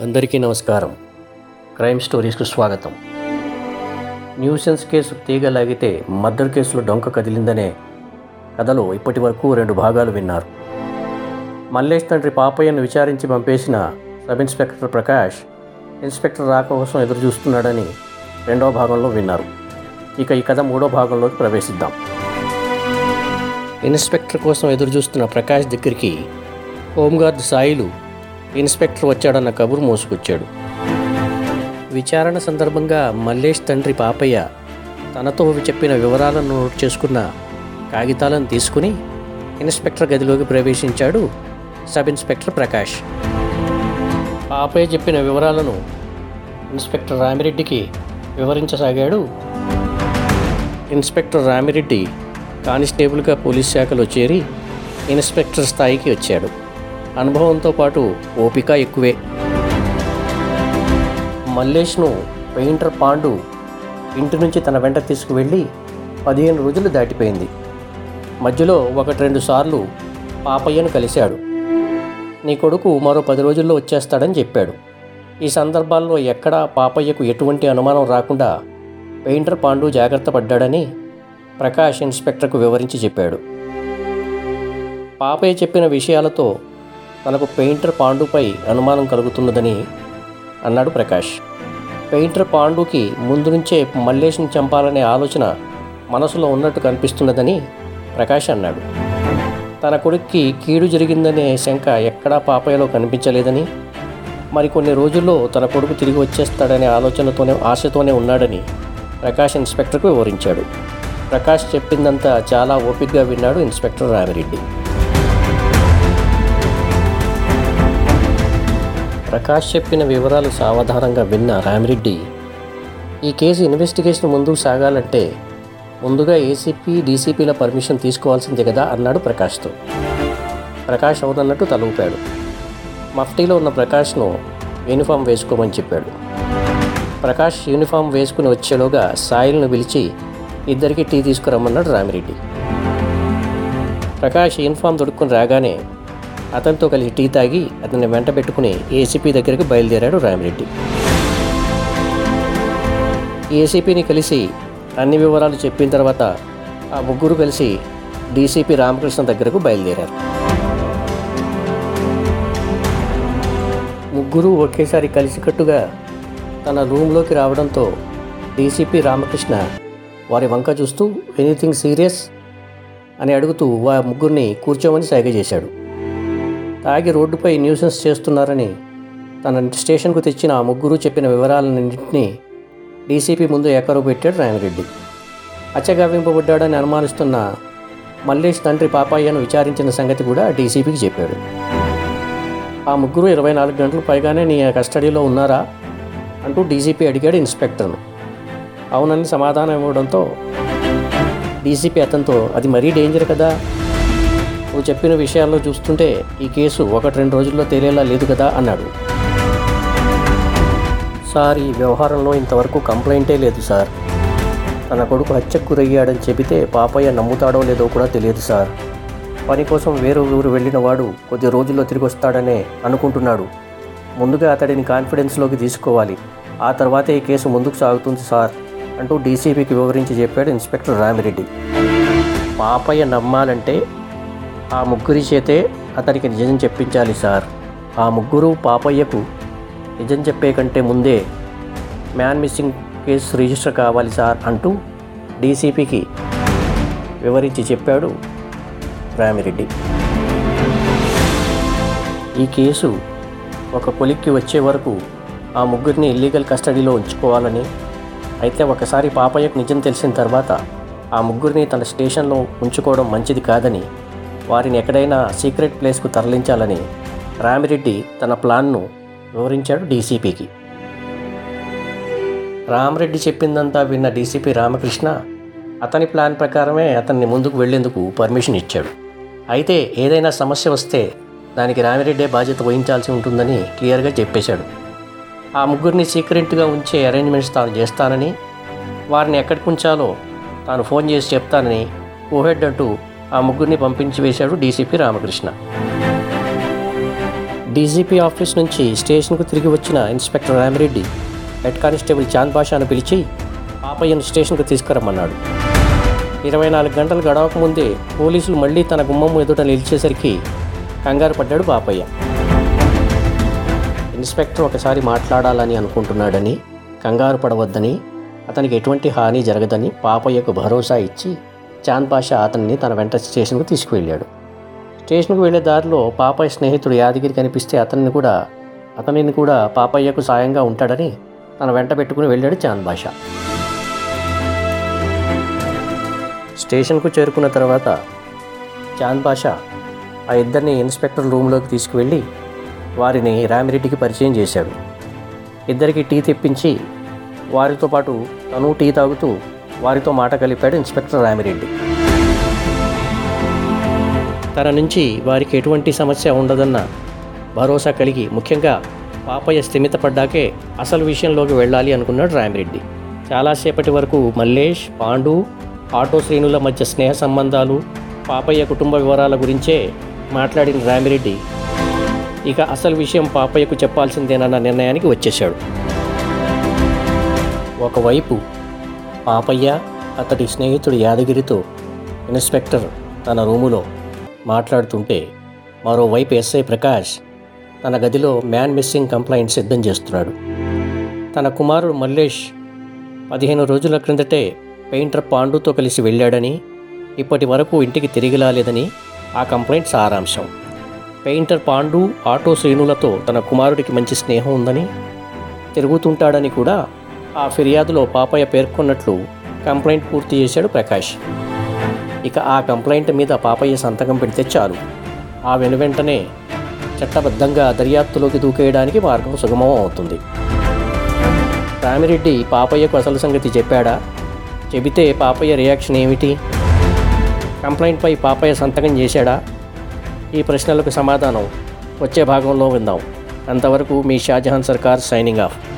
అందరికీ నమస్కారం. క్రైమ్ స్టోరీస్కు స్వాగతం. న్యూసెన్స్ కేసు తీగ లాగితే మర్డర్ కేసులో డొంక కదిలిందనే కథలో ఇప్పటి వరకు రెండు భాగాలు విన్నారు. మల్లేష్ తండ్రి పాపయ్యను విచారించి పంపేసిన సబ్ ఇన్స్పెక్టర్ ప్రకాష్ ఇన్స్పెక్టర్ రాక కోసం ఎదురు చూస్తున్నాడని రెండవ భాగంలో విన్నారు. ఇక ఈ కథ మూడో భాగంలోకి ప్రవేశిద్దాం. ఇన్స్పెక్టర్ కోసం ఎదురు చూస్తున్న ప్రకాష్ దగ్గరికి హోంగార్డ్ సాయిలు ఇన్స్పెక్టర్ వచ్చాడన్న కబురు మోసుకొచ్చాడు. విచారణ సందర్భంగా మల్లేష్ తండ్రి పాపయ్య తనతో చెప్పిన వివరాలను నోట్ చేసుకున్న కాగితాలను తీసుకుని ఇన్స్పెక్టర్ గదిలోకి ప్రవేశించాడు సబ్ ఇన్స్పెక్టర్ ప్రకాష్. పాపయ్య చెప్పిన వివరాలను ఇన్స్పెక్టర్ రామిరెడ్డికి వివరించసాగాడు. ఇన్స్పెక్టర్ రామిరెడ్డి కానిస్టేబుల్గా పోలీస్ శాఖలో చేరి ఇన్స్పెక్టర్ స్థాయికి వచ్చాడు. అనుభవంతో పాటు ఓపిక ఎక్కువే. మల్లేష్ను పెయింటర్ పాండు ఇంటి నుంచి తన వెంట తీసుకువెళ్ళి పదిహేను రోజులు దాటిపోయింది. మధ్యలో ఒకటి రెండు సార్లు పాపయ్యను కలిశాడు. నీ కొడుకు మరో పది రోజుల్లో వచ్చేస్తాడని చెప్పాడు. ఈ సందర్భాల్లో ఎక్కడా పాపయ్యకు ఎటువంటి అనుమానం రాకుండా పెయింటర్ పాండు జాగ్రత్త పడ్డాడని ప్రకాష్ ఇన్స్పెక్టర్కు వివరించి చెప్పాడు. పాపయ్య చెప్పిన విషయాలతో తనకు పెయింటర్ పాండుపై అనుమానం కలుగుతున్నదని అన్నాడు ప్రకాష్. పెయింటర్ పాండుకి ముందు నుంచే మల్లేష్ని చంపాలనే ఆలోచన మనసులో ఉన్నట్టు కనిపిస్తున్నదని ప్రకాష్ అన్నాడు. తన కొడుక్కి కీడు జరిగిందనే శంక ఎక్కడా పాపయ్యలో కనిపించలేదని మరికొన్ని రోజుల్లో తన కొడుకు తిరిగి వచ్చేస్తాడనే ఆలోచనతోనే ఆశతోనే ఉన్నాడని ప్రకాష్ ఇన్స్పెక్టర్కు వివరించాడు. ప్రకాష్ చెప్పిందంతా చాలా ఓపికగా విన్నాడు ఇన్స్పెక్టర్ రామిరెడ్డి. ప్రకాష్ చెప్పిన వివరాలు సావధానంగా విన్న రామిరెడ్డి ఈ కేసు ఇన్వెస్టిగేషన్ ముందుకు సాగాలంటే ముందుగా ఏసీపీ డీసీపీల పర్మిషన్ తీసుకోవాల్సిందే కదా అన్నాడు ప్రకాష్తో. ప్రకాష్ అవునన్నట్టు తలూపాడు. మఫ్టీలో ఉన్న ప్రకాష్ను యూనిఫామ్ వేసుకోమని చెప్పాడు. ప్రకాష్ యూనిఫామ్ వేసుకుని వచ్చేలోగా సాయిల్ను పిలిచి ఇద్దరికి టీ తీసుకురమ్మన్నాడు రామిరెడ్డి. ప్రకాష్ యూనిఫామ్ దొడుక్కుని రాగానే అతనితో కలిసి టీ తాగి అతన్ని వెంట పెట్టుకుని ఏసీపీ దగ్గరికి బయలుదేరాడు రామిరెడ్డి. ఏసీపీని కలిసి అన్ని వివరాలు చెప్పిన తర్వాత ఆ ముగ్గురు కలిసి డీసీపీ రామకృష్ణ దగ్గరకు బయలుదేరారు. ముగ్గురు ఒకేసారి కలిసికట్టుగా తన రూమ్లోకి రావడంతో డీసీపీ రామకృష్ణ వారి వంక చూస్తూ ఎనీథింగ్ సీరియస్? అని అడుగుతూ వా ముగ్గురిని కూర్చోమని సైగ చేశాడు. తాగి రోడ్డుపై న్యూసెన్స్ చేస్తున్నారని తన స్టేషన్కు తెచ్చిన ఆ ముగ్గురు చెప్పిన వివరాలన్నింటినీ డీసీపీ ముందు ఏకరు పెట్టాడు రామిరెడ్డి అచ్చగావింపబడ్డాడని అనుమానిస్తున్న మల్లేష్ తండ్రి పాపయ్యను విచారించిన సంగతి కూడా డీసీపీకి చెప్పాడు. ఆ ముగ్గురు ఇరవై నాలుగు గంటలు పైగానే నీ కస్టడీలో ఉన్నారా? అంటూ డీసీపీ అడిగాడు ఇన్స్పెక్టర్ను. అవునని సమాధానం ఇవ్వడంతో డీసీపీ అతనితో అది మరీ డేంజర్ కదా? నువ్వు చెప్పిన విషయాల్లో చూస్తుంటే ఈ కేసు ఒకటి రెండు రోజుల్లో తేలేలా లేదు కదా అన్నాడు. సార్ ఈ వ్యవహారంలో ఇంతవరకు కంప్లైంటే లేదు సార్. తన కొడుకు హత్యకు గురయ్యాడని చెబితే పాపయ్య నమ్ముతాడో లేదో కూడా తెలియదు సార్. పని కోసం వేరే ఊరు వెళ్ళిన వాడు కొద్ది రోజుల్లో తిరిగి వస్తాడనే అనుకుంటున్నాడు. ముందుగా అతడిని కాన్ఫిడెన్స్లోకి తీసుకోవాలి. ఆ తర్వాతే ఈ కేసు ముందుకు సాగుతుంది సార్ అంటూ డీసీపీకి వివరించి చెప్పాడు ఇన్స్పెక్టర్ రామిరెడ్డి. పాపయ్య నమ్మాలంటే ఆ ముగ్గురి చేతే అతనికి నిజం చెప్పించాలి సార్. ఆ ముగ్గురు పాపయ్యకు నిజం చెప్పే కంటే ముందే మ్యాన్ మిస్సింగ్ కేసు రిజిస్టర్ కావాలి సార్ అంటూ డీసీపీకి వివరించి చెప్పాడు రామిరెడ్డి. ఈ కేసు ఒక కొలిక్కి వచ్చే వరకు ఆ ముగ్గురిని ఇల్లీగల్ కస్టడీలో ఉంచుకోవాలని అయితే ఒకసారి పాపయ్యకు నిజం తెలిసిన తర్వాత ఆ ముగ్గురిని తన స్టేషన్లో ఉంచుకోవడం మంచిది కాదని వారిని ఎక్కడైనా సీక్రెట్ ప్లేస్కు తరలించాలని రామిరెడ్డి తన ప్లాన్ను వివరించాడు డీసీపీకి. రామరెడ్డి చెప్పిందంతా విన్న డీసీపీ రామకృష్ణ అతని ప్లాన్ ప్రకారమే అతన్ని ముందుకు వెళ్ళేందుకు పర్మిషన్ ఇచ్చాడు. అయితే ఏదైనా సమస్య వస్తే దానికి రామిరెడ్డే బాధ్యత వహించాల్సి ఉంటుందని క్లియర్గా చెప్పేశాడు. ఆ ముగ్గురిని సీక్రెట్గా ఉంచే అరేంజ్మెంట్స్ తాను చేస్తానని వారిని ఎక్కడికి ఉంచాలో తాను ఫోన్ చేసి చెప్తానని కోహెడ్ అంటూ ఆ ముగ్గురిని పంపించి వేశాడు డీసీపీ రామకృష్ణ. డీజీపీ ఆఫీస్ నుంచి స్టేషన్కు తిరిగి వచ్చిన inspector Ramireddy head constable Chand బాషాను పిలిచి పాపయ్యను స్టేషన్కు తీసుకురమ్మన్నాడు. ఇరవై నాలుగు గంటలు గడవక ముందే పోలీసులు మళ్ళీ తన గుమ్మం ఎదుట నిలిచేసరికి కంగారు పడ్డాడు పాపయ్య. ఇన్స్పెక్టర్ ఒకసారి మాట్లాడాలని అనుకుంటున్నాడని కంగారు పడవద్దని అతనికి ఎటువంటి హాని జరగదని పాపయ్యకు భరోసా ఇచ్చి చాంద్ బాషా అతన్ని తన వెంట స్టేషన్కు తీసుకువెళ్ళాడు. స్టేషన్కు వెళ్ళే దారిలో పాపయ్య స్నేహితుడు యాదగిరి కనిపిస్తే అతన్ని కూడా అతనిని కూడా పాపయ్యకు సాయంగా ఉంటాడని తన వెంట పెట్టుకుని వెళ్ళాడు చాంద్ బాషా. స్టేషన్కు చేరుకున్న తర్వాత చాంద్ బాషా ఆ ఇద్దరిని ఇన్స్పెక్టర్ రూమ్లోకి తీసుకువెళ్ళి వారిని రామిరెడ్డికి పరిచయం చేశాడు. ఇద్దరికి టీ తెప్పించి వారితో పాటు తను టీ తాగుతూ వారితో మాట కలిపాడు ఇన్స్పెక్టర్ రామిరెడ్డి. తన నుంచి వారికి ఎటువంటి సమస్య ఉండదన్న భరోసా కలిగి ముఖ్యంగా పాపయ్య స్థిమితపడ్డాకే అసలు విషయంలోకి వెళ్ళాలి అనుకున్నాడు రామిరెడ్డి. చాలాసేపటి వరకు మల్లేష్ పాండు ఆటో శ్రేణుల మధ్య స్నేహ సంబంధాలు పాపయ్య కుటుంబ వివరాల గురించే మాట్లాడిన రామిరెడ్డి ఇక అసలు విషయం పాపయ్యకు చెప్పాల్సిందేనన్న నిర్ణయానికి వచ్చేశాడు. ఒకవైపు పాపయ్య అతడి స్నేహితుడు యాదగిరితో ఇన్స్పెక్టర్ తన రూములో మాట్లాడుతుంటే మరోవైపు ఎస్ఐ ప్రకాష్ తన గదిలో మ్యాన్ మిస్సింగ్ కంప్లైంట్ సిద్ధం చేస్తున్నాడు. తన కుమారుడు మల్లేష్ పదిహేను రోజుల క్రిందటే పెయింటర్ పాండుతో కలిసి వెళ్ళాడని ఇప్పటి వరకు ఇంటికి తిరిగి రాలేదని ఆ కంప్లైంట్ సారాంశం. పెయింటర్ పాండు ఆటో శ్రేణులతో తన కుమారుడికి మంచి స్నేహం ఉందని తిరుగుతుంటాడని కూడా ఆ ఫిర్యాదులో పాపయ్య పేర్కొన్నట్లు కంప్లైంట్ పూర్తి చేశాడు ప్రకాష్. ఇక ఆ కంప్లైంట్ మీద పాపయ్య సంతకం పెడితే చాలు. ఆ వెనువెంటనే చట్టబద్ధంగా దర్యాప్తులోకి దూకేయడానికి మార్గం సుగమం అవుతుంది. రామిరెడ్డి పాపయ్యకు అసలు సంగతి చెప్పాడా? చెబితే పాపయ్య రియాక్షన్ ఏమిటి? కంప్లైంట్పై పాపయ్య సంతకం చేశాడా? ఈ ప్రశ్నలకు సమాధానం వచ్చే భాగంలో విందాం. అంతవరకు మీ షాజహాన్ సర్కార్ సైనింగ్ ఆఫ్.